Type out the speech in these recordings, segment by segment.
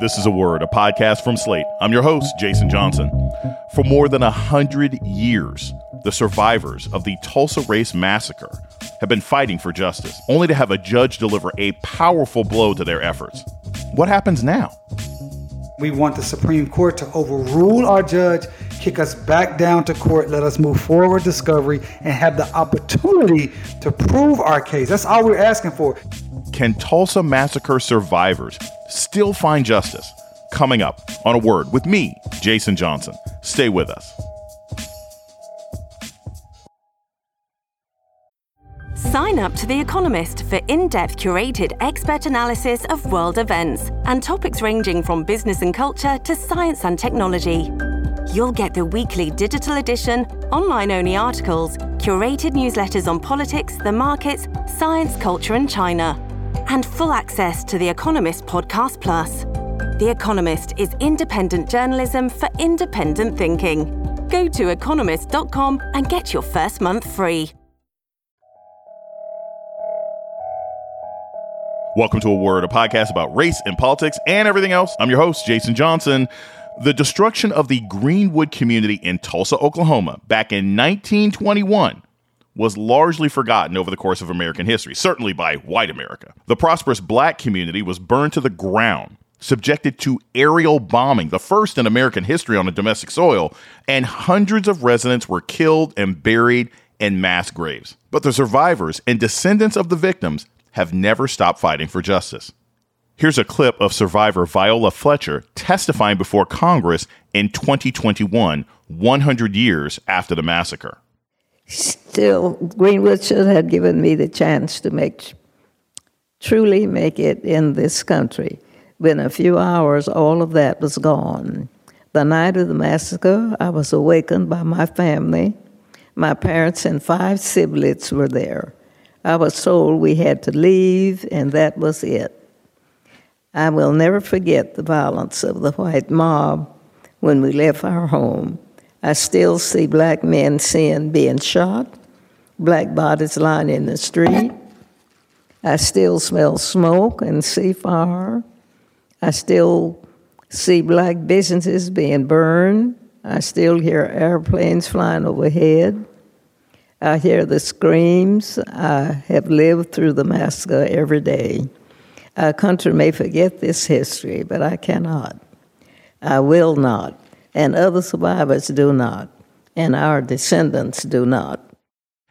This is a word, a podcast from Slate. I'm your host, Jason Johnson. For more than a hundred years, the survivors of the Tulsa Race Massacre have been fighting for justice, only to have a judge deliver a powerful blow to their efforts. What happens now? We want the Supreme Court to overrule our judge, kick us back down to court, let us move forward discovery, and have the opportunity to prove our case. That's all we're asking for. Can Tulsa Massacre survivors still find justice? Coming up on a word with me, Jason Johnson. Stay with us. Sign up to The Economist for in depth curated expert analysis of world events and topics ranging from business and culture to science and technology. You'll get the weekly digital edition, online only articles, curated newsletters on politics, the markets, science, culture, and China and full access to The Economist Podcast Plus. The Economist is independent journalism for independent thinking. Go to economist.com and get your first month free. Welcome to A Word, a podcast about race and politics and everything else. I'm your host, Jason Johnson. The destruction of the Greenwood community in Tulsa, Oklahoma, back in 1921 was largely forgotten over the course of American history, certainly by white America. The prosperous black community was burned to the ground, subjected to aerial bombing, the first in American history on a domestic soil, and hundreds of residents were killed and buried in mass graves. But the survivors and descendants of the victims have never stopped fighting for justice. Here's a clip of survivor Viola Fletcher testifying before Congress in 2021, 100 years after the massacre still, Greenwood should have given me the chance to make, truly make it in this country. Within a few hours, all of that was gone. The night of the massacre, I was awakened by my family. My parents and five siblings were there. I was told we had to leave, and that was it. I will never forget the violence of the white mob when we left our home. I still see black men seeing being shot, black bodies lying in the street. I still smell smoke and see fire. I still see black businesses being burned. I still hear airplanes flying overhead. I hear the screams. I have lived through the massacre every day. Our country may forget this history, but I cannot. I will not and other survivors do not, and our descendants do not.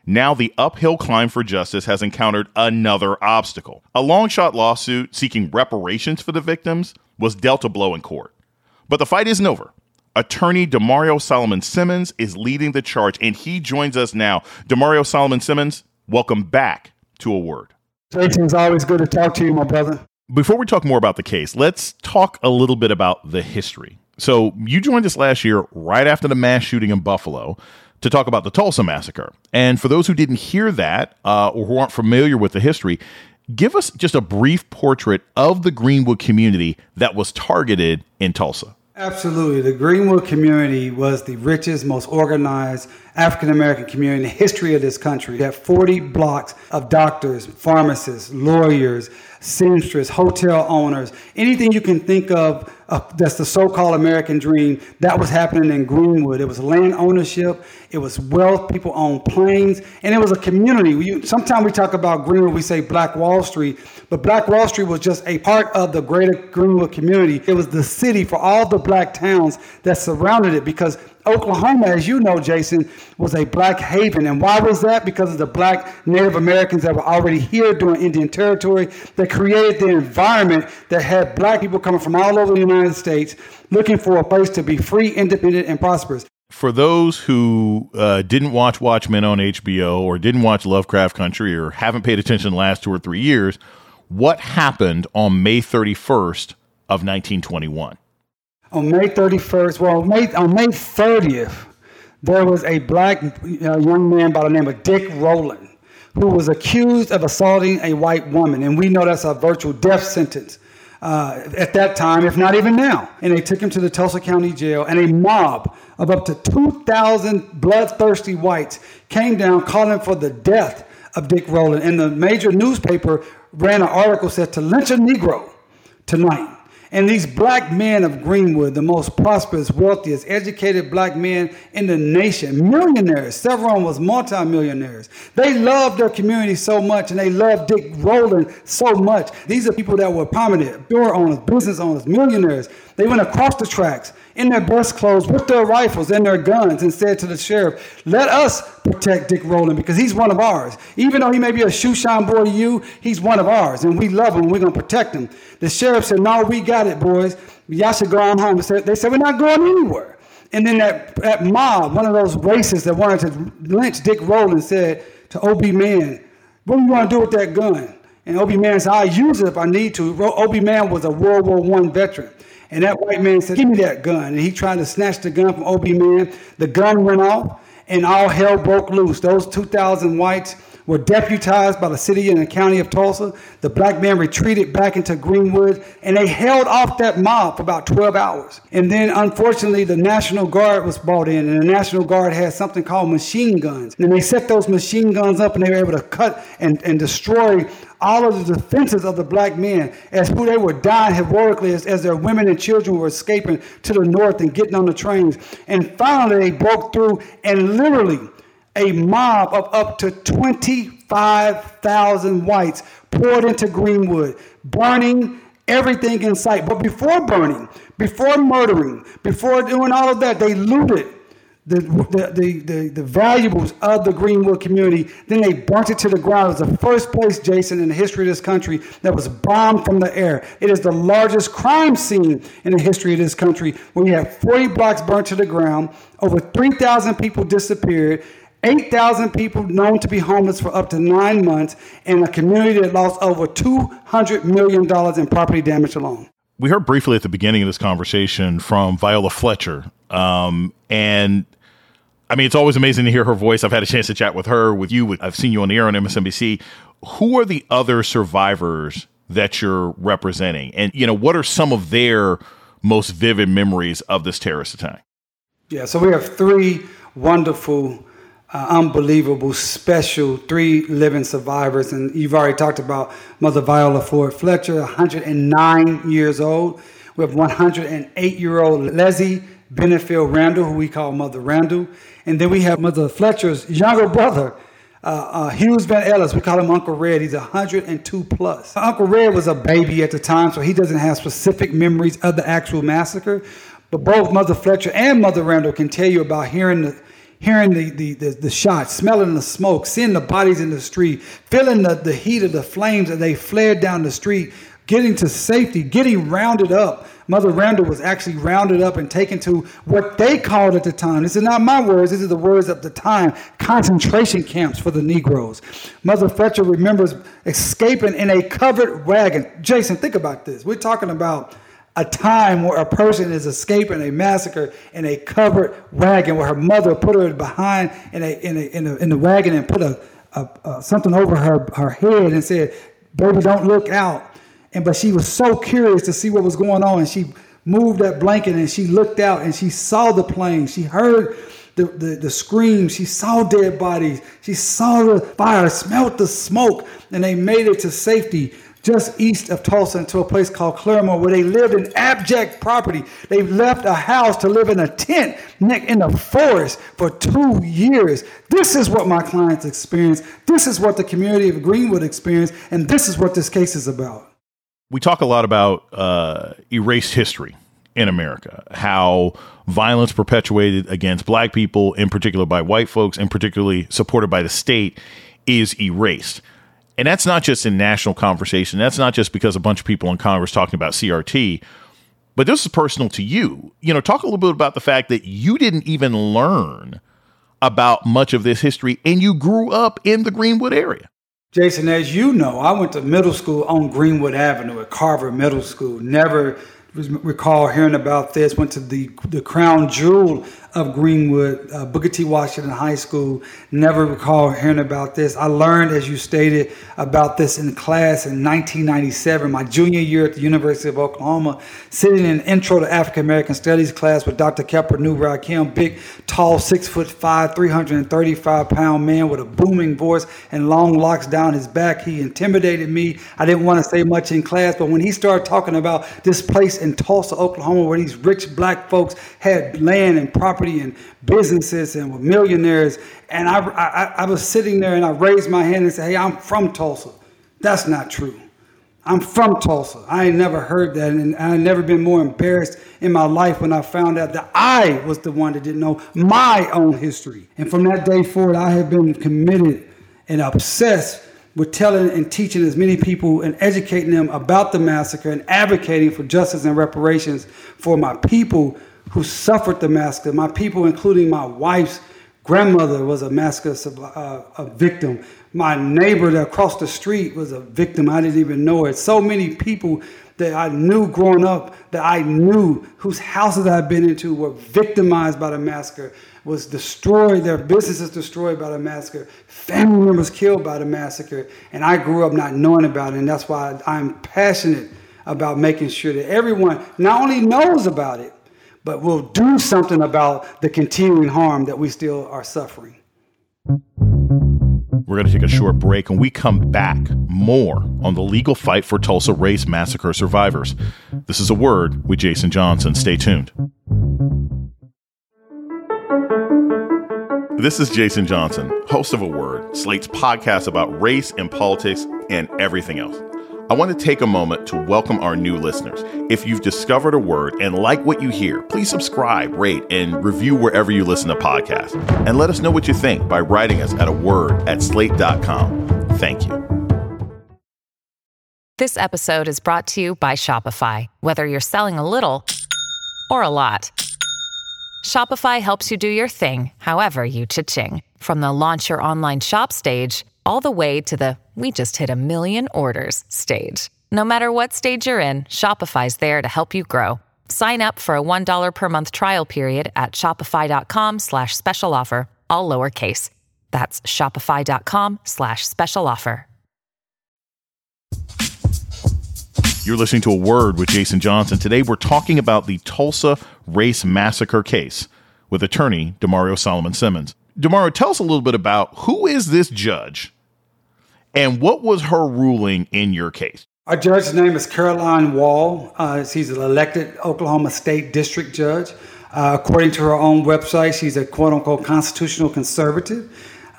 Now, the uphill climb for justice has encountered another obstacle. A long shot lawsuit seeking reparations for the victims was dealt a blow in court. But the fight isn't over. Attorney Damario Solomon Simmons is leading the charge, and he joins us now. Damario Solomon Simmons, welcome back to A Word. Jason, it's always good to talk to you, my brother. Before we talk more about the case, let's talk a little bit about the history. So you joined us last year right after the mass shooting in Buffalo to talk about the Tulsa massacre. And for those who didn't hear that uh, or who aren't familiar with the history, give us just a brief portrait of the Greenwood community that was targeted in Tulsa. Absolutely. The Greenwood community was the richest, most organized African American community in the history of this country. We had 40 blocks of doctors, pharmacists, lawyers, seamstress, hotel owners, anything you can think of uh, that's the so-called American dream. That was happening in Greenwood. It was land ownership. It was wealth. People owned planes, and it was a community. We, sometimes we talk about Greenwood, we say Black Wall Street, but Black Wall Street was just a part of the greater Greenwood community. It was the city for all the black towns that surrounded it because Oklahoma, as you know, Jason, was a black haven. And why was that? Because of the black Native Americans that were already here during Indian Territory that created the environment that had black people coming from all over the United States looking for a place to be free, independent, and prosperous. For those who uh, didn't watch Watchmen on HBO or didn't watch Lovecraft Country or haven't paid attention the last two or three years, what happened on May 31st of 1921? On May 31st, well, May, on May 30th, there was a black uh, young man by the name of Dick Rowland who was accused of assaulting a white woman. And we know that's a virtual death sentence uh, at that time, if not even now. And they took him to the Tulsa County Jail, and a mob of up to 2,000 bloodthirsty whites came down calling for the death of Dick Rowland. And the major newspaper ran an article said to lynch a Negro tonight. And these black men of Greenwood, the most prosperous, wealthiest, educated black men in the nation, millionaires, several of them was multimillionaires. They loved their community so much and they loved Dick Rowland so much. These are people that were prominent, store owners, business owners, millionaires. They went across the tracks in their best clothes with their rifles and their guns and said to the sheriff, Let us protect Dick Rowland because he's one of ours. Even though he may be a shoe shine boy to you, he's one of ours and we love him. We're going to protect him. The sheriff said, No, we got it, boys. Y'all should go on home. They said, We're not going anywhere. And then that, that mob, one of those racists that wanted to lynch Dick Rowland, said to O.B. Mann, What do you want to do with that gun? And O.B. Mann said, I'll use it if I need to. O.B. Mann was a World War I veteran. And that white man said, Give me that gun. And he tried to snatch the gun from O.B. Mann. The gun went off, and all hell broke loose. Those 2,000 whites were deputized by the city and the county of Tulsa. The black man retreated back into Greenwood and they held off that mob for about 12 hours. And then, unfortunately, the National Guard was brought in, and the National Guard had something called machine guns. And they set those machine guns up and they were able to cut and, and destroy all of the defenses of the black men as who they were dying heroically as, as their women and children were escaping to the north and getting on the trains. And finally, they broke through and literally a mob of up to 25,000 whites poured into Greenwood, burning everything in sight. But before burning, before murdering, before doing all of that, they looted the, the, the, the, valuables of the Greenwood community. Then they burnt it to the ground. It was the first place, Jason, in the history of this country that was bombed from the air. It is the largest crime scene in the history of this country where you have 40 blocks burnt to the ground, over 3,000 people disappeared. 8,000 people known to be homeless for up to nine months, and a community that lost over $200 million in property damage alone. We heard briefly at the beginning of this conversation from Viola Fletcher. Um, and I mean, it's always amazing to hear her voice. I've had a chance to chat with her, with you. I've seen you on the air on MSNBC. Who are the other survivors that you're representing? And, you know, what are some of their most vivid memories of this terrorist attack? Yeah, so we have three wonderful, uh, unbelievable, special, three living survivors. And you've already talked about Mother Viola Ford Fletcher, 109 years old. We have 108 year old Lessie Benningfield Randle, who we call Mother Randle. And then we have Mother Fletcher's younger brother, uh, uh, Hughes Van Ellis. We call him Uncle Red. He's 102 plus. Uncle Red was a baby at the time, so he doesn't have specific memories of the actual massacre. But both Mother Fletcher and Mother Randle can tell you about hearing the hearing the, the, the, the, shots, smelling the smoke, seeing the bodies in the street, feeling the, the heat of the flames as they flared down the street, getting to safety, getting rounded up Mother Randle was actually rounded up and taken to what they called at the time. This is not my words, this is the words of the time concentration camps for the Negroes. Mother Fletcher remembers escaping in a covered wagon. Jason, think about this. We're talking about a time where a person is escaping a massacre in a covered wagon where her mother put her behind in, a, in, a, in, a, in the wagon and put a, a, a, something over her, her head and said, baby, don't look out. And but she was so curious to see what was going on. And she moved that blanket and she looked out and she saw the plane. She heard the, the, the screams. She saw dead bodies. She saw the fire, smelled the smoke, and they made it to safety just east of Tulsa to a place called Claremore where they lived in abject poverty. They left a house to live in a tent in the forest for two years. This is what my clients experienced. This is what the community of Greenwood experienced. And this is what this case is about we talk a lot about uh, erased history in America, how violence perpetuated against black people, in particular by white folks, and particularly supported by the state, is erased. And that's not just in national conversation. That's not just because a bunch of people in Congress talking about CRT, but this is personal to you. You know, talk a little bit about the fact that you didn't even learn about much of this history and you grew up in the Greenwood area. Jason, as you know, I went to middle school on Greenwood Avenue at Carver Middle School. Never recall hearing about this. Went to the the crown jewel of Greenwood, uh, Booker T. Washington High School. Never recall hearing about this. I learned, as you stated, about this in class in 1997, my junior year at the University of Oklahoma, sitting in Intro to African American Studies class with Dr. Kepper Newbrow big, tall, six foot five, 335 pound man with a booming voice and long locks down his back. He intimidated me. I didn't want to say much in class, but when he started talking about this place in Tulsa, Oklahoma, where these rich black folks had land and property and businesses and were millionaires. And I, I, I was sitting there and I raised my hand and said, Hey, I'm from Tulsa. That's not true. I'm from Tulsa. I ain't never heard that. And I never been more embarrassed in my life when I found out that I was the one that didn't know my own history. And from that day forward, I have been committed and obsessed with telling and teaching as many people and educating them about the massacre and advocating for justice and reparations for my people who suffered the massacre. My people, including my wife's grandmother, was a massacre uh, a victim. My neighbor that across the street was a victim. I didn't even know it. So many people that I knew growing up, that I knew whose houses I'd been into were victimized by the massacre, was destroyed, their businesses destroyed by the massacre, family members killed by the massacre, and I grew up not knowing about it. And that's why I'm passionate about making sure that everyone not only knows about it, but we'll do something about the continuing harm that we still are suffering. We're going to take a short break and we come back more on the legal fight for Tulsa race massacre survivors. This is a word with Jason Johnson. Stay tuned. This is Jason Johnson, host of A Word, Slate's podcast about race and politics and everything else. I want to take a moment to welcome our new listeners. If you've discovered a word and like what you hear, please subscribe, rate, and review wherever you listen to podcasts. And let us know what you think by writing us at a word at slate.com. Thank you. This episode is brought to you by Shopify. Whether you're selling a little or a lot, Shopify helps you do your thing, however you cha-ching. From the launch your online shop stage all the way to the we just hit a million orders stage. No matter what stage you're in, Shopify's there to help you grow. Sign up for a $1 per month trial period at shopify.com slash special offer, all lowercase. That's shopify.com slash special offer. You're listening to A Word with Jason Johnson. Today we're talking about the Tulsa Race Massacre case with attorney Damario Solomon Simmons. Damario, tell us a little bit about who is this judge and what was her ruling in your case? Our judge's name is Caroline Wall. Uh, she's an elected Oklahoma State District Judge. Uh, according to her own website, she's a quote unquote constitutional conservative.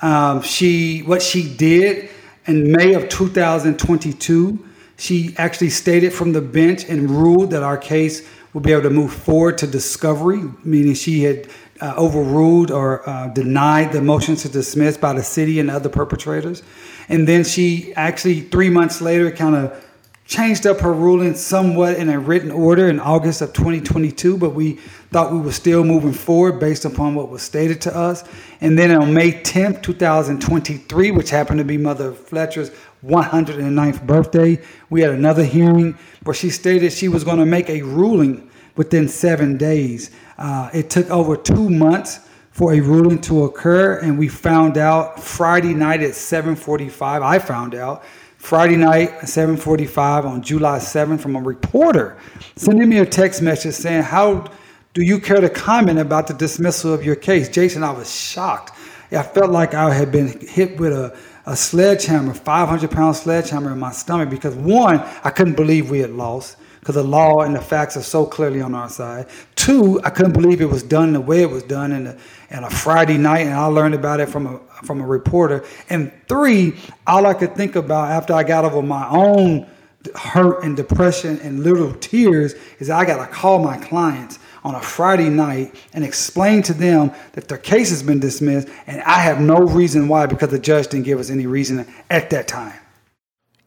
Um, she what she did in May of 2022, she actually stated from the bench and ruled that our case would be able to move forward to discovery, meaning she had uh, overruled or uh, denied the motion to dismiss by the city and other perpetrators. And then she actually, three months later, kind of changed up her ruling somewhat in a written order in August of 2022, but we thought we were still moving forward based upon what was stated to us. And then on May 10th, 2023, which happened to be Mother Fletcher's 109th birthday, we had another hearing where she stated she was going to make a ruling within seven days. Uh, it took over two months for a ruling to occur, and we found out Friday night at 7:45. I found out Friday night at 7:45 on July 7th from a reporter sending me a text message saying, "How do you care to comment about the dismissal of your case?" Jason, I was shocked. I felt like I had been hit with a a sledgehammer, 500 pound sledgehammer in my stomach because one, I couldn't believe we had lost because the law and the facts are so clearly on our side. Two, I couldn't believe it was done the way it was done in a, a Friday night, and I learned about it from a from a reporter. And three, all I could think about after I got over my own hurt and depression and little tears is I got to call my clients on a Friday night and explain to them that their case has been dismissed, and I have no reason why because the judge didn't give us any reason at that time.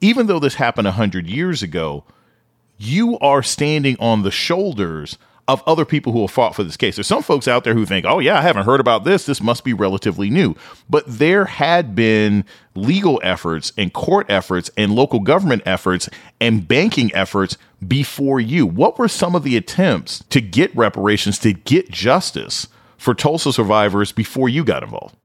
Even though this happened 100 years ago, you are standing on the shoulders of other people who have fought for this case. There's some folks out there who think, oh, yeah, I haven't heard about this. This must be relatively new. But there had been legal efforts and court efforts and local government efforts and banking efforts before you. What were some of the attempts to get reparations, to get justice for Tulsa survivors before you got involved.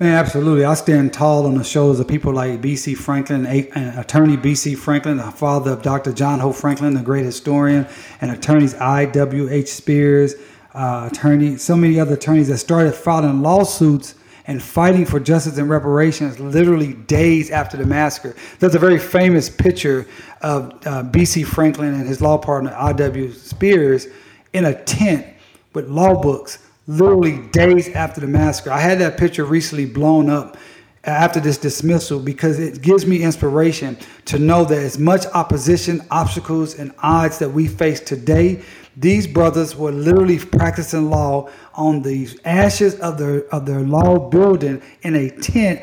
Man, absolutely. I stand tall on the shoulders of people like B.C. Franklin, and attorney B.C. Franklin, the father of Dr. John Hope Franklin, the great historian, and attorneys I.W.H. Spears, uh, attorney, so many other attorneys that started filing lawsuits and fighting for justice and reparations literally days after the massacre. There's a very famous picture of uh, B.C. Franklin and his law partner I.W. Spears in a tent with law books literally days after the massacre. I had that picture recently blown up after this dismissal because it gives me inspiration to know that as much opposition, obstacles, and odds that we face today, these brothers were literally practicing law on the ashes of their of their law building in a tent,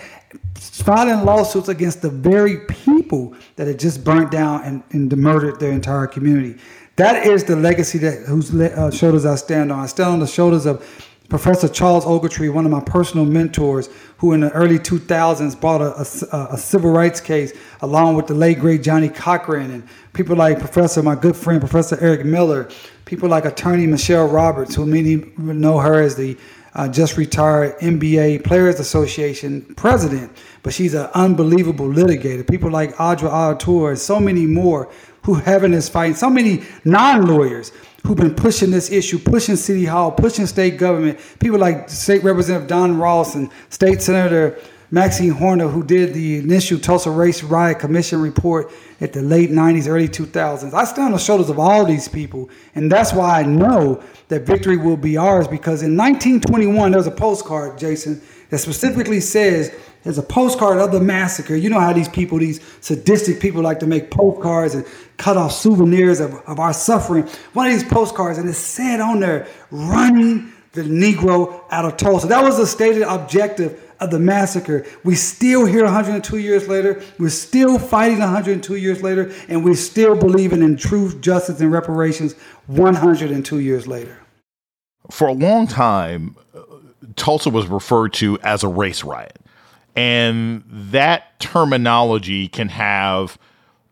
filing lawsuits against the very people that had just burnt down and, and murdered their entire community. That is the legacy that whose uh, shoulders I stand on. I stand on the shoulders of Professor Charles Ogletree, one of my personal mentors, who in the early 2000s brought a, a, a, civil rights case along with the late great Johnnie Cochran and people like Professor, my good friend, Professor Eric Miller, people like attorney Michele Roberts, who many know her as the uh, just retired NBA Players Association president, but she's an unbelievable litigator. People like Adjoa Aiyetoro and so many more who having this fight, so many non-lawyers who've been pushing this issue, pushing City Hall, pushing state government. People like State Representative Don Ross and State Senator Maxine Horner, who did the initial Tulsa Race Riot Commission report at the late 90s, early 2000s. I stand on the shoulders of all these people, and that's why I know that victory will be ours because in 1921, there was a postcard, Jason, that specifically says there's a postcard of the massacre. You know how these people, these sadistic people, like to make postcards and cut off souvenirs of, of our suffering. One of these postcards, and it said on there, running the Negro out of Tulsa. That was the stated objective of the massacre. We still here 102 years later. We're still fighting 102 years later, and we're still believing in truth, justice, and reparations 102 years later. For a long time, uh, Tulsa was referred to as a race riot. And that terminology can have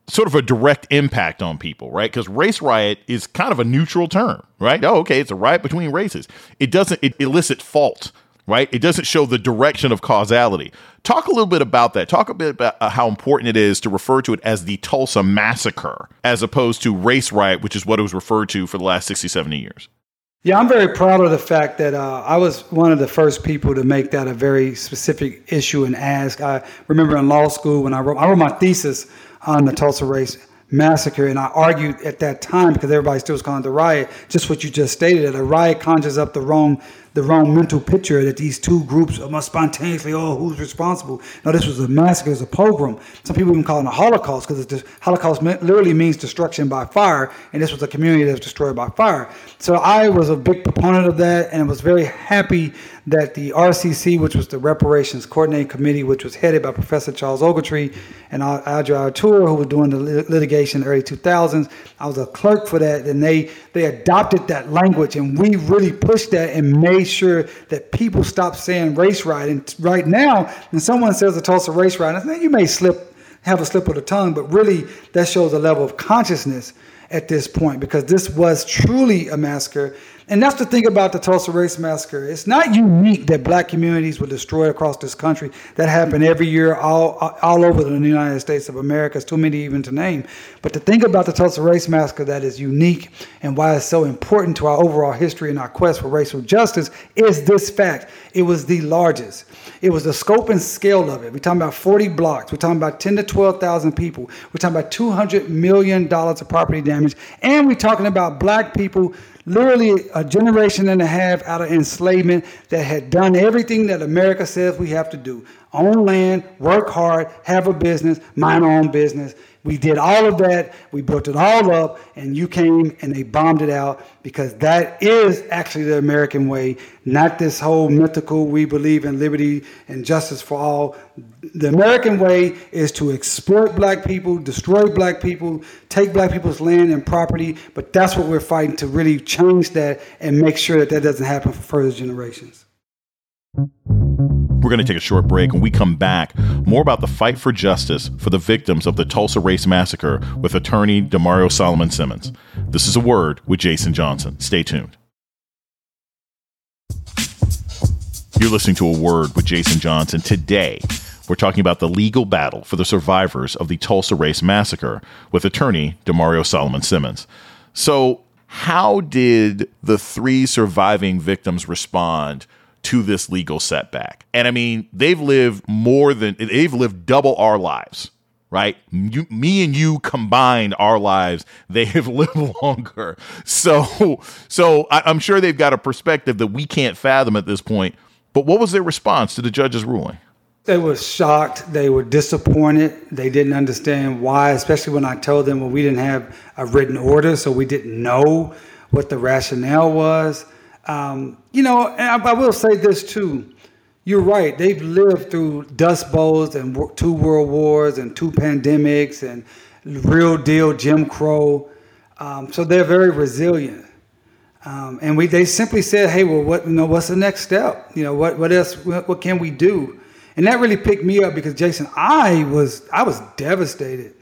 sort of a direct impact on people, right? Because race riot is kind of a neutral term, right? Oh, okay, it's a riot between races. It doesn't it elicit fault, right? It doesn't show the direction of causality. Talk a little bit about that. Talk a bit about uh, how important it is to refer to it as the Tulsa massacre as opposed to race riot, which is what it was referred to for the last 60, 70 years. Yeah, I'm very proud of the fact that uh, I was one of the first people to make that a very specific issue and ask. I remember in law school when I wrote, I wrote my thesis on the Tulsa race massacre, and I argued at that time because everybody still was calling it the riot, just what you just stated, that a riot conjures up the wrong the wrong mental picture that these two groups must spontaneously, oh, who's responsible? No, this was a massacre, it was a pogrom. Some people even call it a Holocaust because the Holocaust literally means destruction by fire, and this was a community that was destroyed by fire. So I was a big proponent of that, and was very happy that the RCC, which was the Reparations Coordinating Committee, which was headed by Professor Charles Ogletree and Adjoa Aiyetoro, who was doing the litigation in the early 2000s, I was a clerk for that, and they they adopted that language, and we really pushed that and made sure that people stopped saying race riot. And right now, when someone says a Tulsa race riot, I think you may slip, have a slip of the tongue, but really that shows a level of consciousness at this point because this was truly a massacre and that's the thing about the Tulsa Race Massacre. It's not unique that black communities were destroyed across this country. That happened every year all, all over the United States of America. It's too many even to name. But the thing about the Tulsa Race Massacre that is unique and why it's so important to our overall history and our quest for racial justice is this fact. It was the largest. It was the scope and scale of it. We're talking about 40 blocks. We're talking about 10 to 12,000 people. We're talking about $200 million of property damage. And we're talking about black people literally a generation and a half out of enslavement that had done everything that America says we have to do own land, work hard, have a business, mind our own business. We did all of that. We built it all up, and you came and they bombed it out because that is actually the American way, not this whole mythical, we believe in liberty and justice for all. The American way is to exploit black people, destroy black people, take black people's land and property, but that's what we're fighting to really change that and make sure that that doesn't happen for further generations. We're going to take a short break. When we come back, more about the fight for justice for the victims of the Tulsa Race Massacre with attorney Damario Solomon Simmons. This is a word with Jason Johnson. Stay tuned. You're listening to A Word with Jason Johnson. Today, we're talking about the legal battle for the survivors of the Tulsa Race Massacre with attorney Damario Solomon Simmons. So, how did the three surviving victims respond to this legal setback? And I mean, they've lived more than, they've lived double our lives right? You, me and you combined our lives, they have lived longer. So, so I, I'm sure they've got a perspective that we can't fathom at this point. But what was their response to the judge's ruling? They were shocked. They were disappointed. They didn't understand why, especially when I told them well, we didn't have a written order, so we didn't know what the rationale was. Um, you know, I, I will say this too. You're right. They've lived through dust bowls and two world wars and two pandemics and real deal Jim Crow. Um, so they're very resilient. Um, and we they simply said, "Hey, well, what you know? What's the next step? You know, what what else? What, what can we do?" And that really picked me up because Jason, I was I was devastated.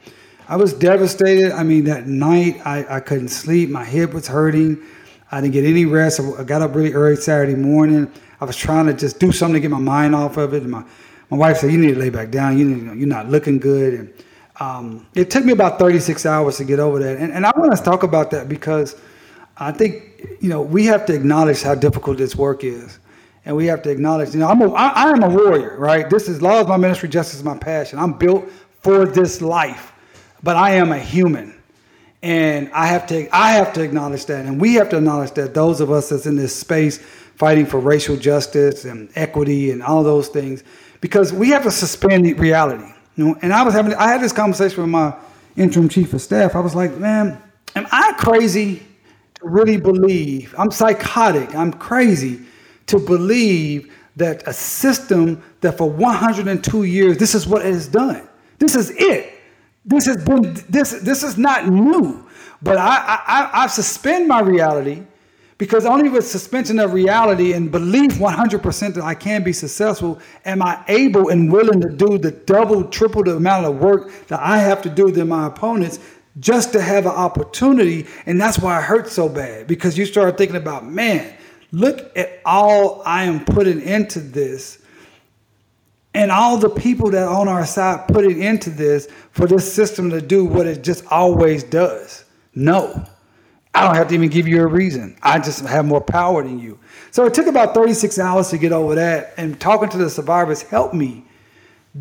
I was devastated. I mean, that night I, I couldn't sleep. My hip was hurting. I didn't get any rest. I got up really early Saturday morning. I was trying to just do something to get my mind off of it. And my my wife said, "You need to lay back down. You need, you're not looking good." And um, it took me about 36 hours to get over that. And, and I want to talk about that because I think you know we have to acknowledge how difficult this work is, and we have to acknowledge. You know, I'm a, I, I am a warrior, right? This is law is my ministry, justice is my passion. I'm built for this life, but I am a human, and I have to I have to acknowledge that, and we have to acknowledge that those of us that's in this space fighting for racial justice and equity and all those things, because we have to suspend reality. You know, and I was having I had this conversation with my interim chief of staff. I was like, man, am I crazy? to really believe, I'm psychotic, I'm crazy to believe that a system that for 102 years, this is what it has done. This is it. This has been this this is not new. But I I, I suspend my reality because only with suspension of reality and belief 100% that I can be successful am I able and willing to do the double, triple the amount of work that I have to do than my opponents just to have an opportunity. And that's why it hurts so bad because you start thinking about, man, look at all I am putting into this and all the people that on our side putting into this for this system to do what it just always does. No. I don't have to even give you a reason. I just have more power than you. So it took about 36 hours to get over that. And talking to the survivors helped me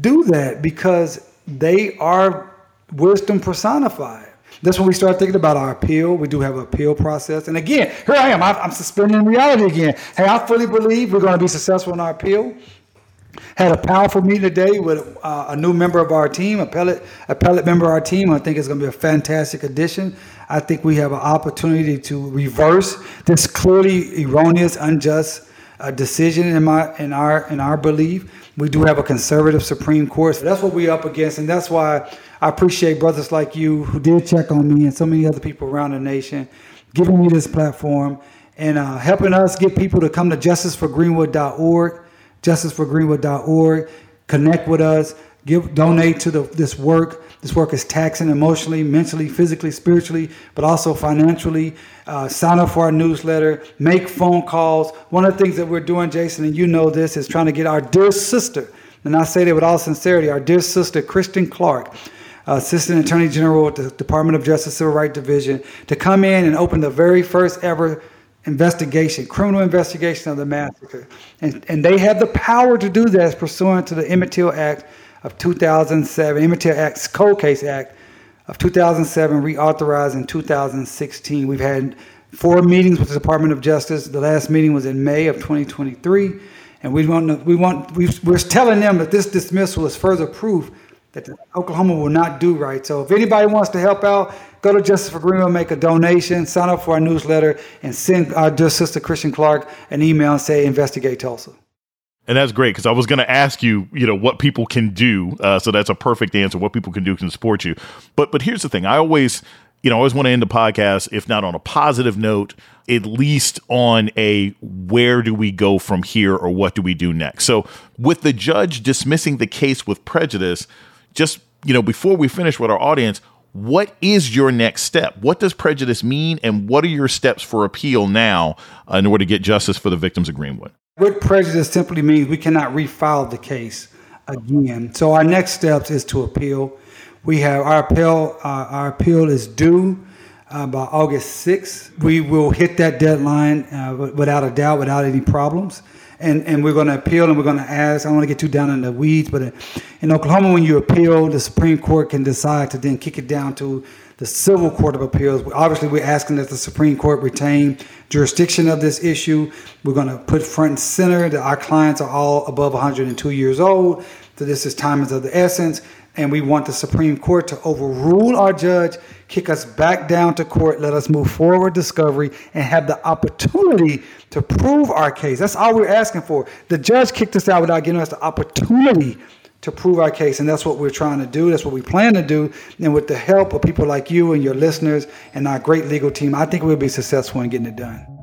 do that because they are wisdom personified. That's when we start thinking about our appeal. We do have an appeal process. And again, here I am. I'm suspending reality again. Hey, I fully believe we're going to be successful in our appeal. Had a powerful meeting today with uh, a new member of our team, appellate, a pellet member of our team. I think it's going to be a fantastic addition. I think we have an opportunity to reverse this clearly erroneous, unjust uh, decision in my in our in our belief. We do have a conservative Supreme Court. So that's what we're up against, and that's why I appreciate brothers like you who did check on me and so many other people around the nation giving me this platform and uh, helping us get people to come to justiceforgreenwood.org, justiceforgreenwood.org, connect with us, give, donate to the, this work. This work is taxing emotionally, mentally, physically, spiritually, but also financially. Uh, sign up for our newsletter, make phone calls. One of the things that we're doing, Jason, and you know this, is trying to get our dear sister, and I say that with all sincerity, our dear sister, Kristen Clarke, Assistant Attorney General at the Department of Justice Civil Rights Division, to come in and open the very first ever investigation, criminal investigation of the massacre. And, and they have the power to do that pursuant to the Emmett Till Act of 2007, Emmett Till Act, Cold Case Act of 2007, reauthorized in 2016. We've had four meetings with the Department of Justice. The last meeting was in May of 2023. And we want, we want, we're telling them that this dismissal is further proof that Oklahoma will not do right. So if anybody wants to help out, go to Justice for Greenwood, make a donation, sign up for our newsletter, and send our dear sister Kristen Clarke an email and say investigate Tulsa. And that's great because I was going to ask you, you know, what people can do. Uh, so that's a perfect answer. What people can do can support you. But but here's the thing: I always, you know, I always want to end the podcast, if not on a positive note, at least on a where do we go from here or what do we do next. So with the judge dismissing the case with prejudice, just you know before we finish with our audience what is your next step what does prejudice mean and what are your steps for appeal now uh, in order to get justice for the victims of greenwood With prejudice simply means we cannot refile the case again. So our next steps is to appeal. We have our appeal. Uh, our appeal is due uh, by August 6th. We will hit that deadline uh, without a doubt, without any problems. And, and we're going to appeal and we're going to ask. I don't want to get too down in the weeds, but in Oklahoma, when you appeal, the Supreme Court can decide to then kick it down to the Civil Court of Appeals. Obviously, we're asking that the Supreme Court retain jurisdiction of this issue. We're going to put front and center that our clients are all above 102 years old. So this is time is of the essence, and we want the Supreme Court to overrule our judge, kick us back down to court, let us move forward discovery, and have the opportunity to prove our case. That's all we're asking for. The judge kicked us out without giving us the opportunity to prove our case. And that's what we're trying to do. That's what we plan to do. And with the help of people like you and your listeners and our great legal team, I think we'll be successful in getting it done.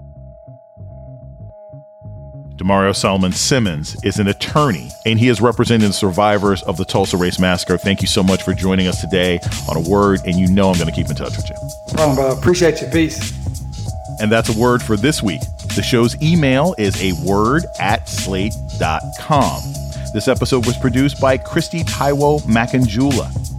Damario Solomon Simmons is an attorney and he is representing the survivors of the Tulsa Race Massacre. Thank you so much for joining us today on a word, and you know I'm going to keep in touch with you. Bro. Appreciate you. Peace. And that's a word for this week. The show's email is a word at slate.com. This episode was produced by Kristie Taiwo Makanjuola.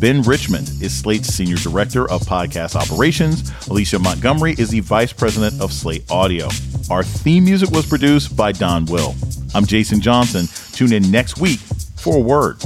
Ben Richmond is Slate's Senior Director of Podcast Operations. Alicia Montgomery is the Vice President of Slate Audio. Our theme music was produced by Don Will. I'm Jason Johnson. Tune in next week for a word.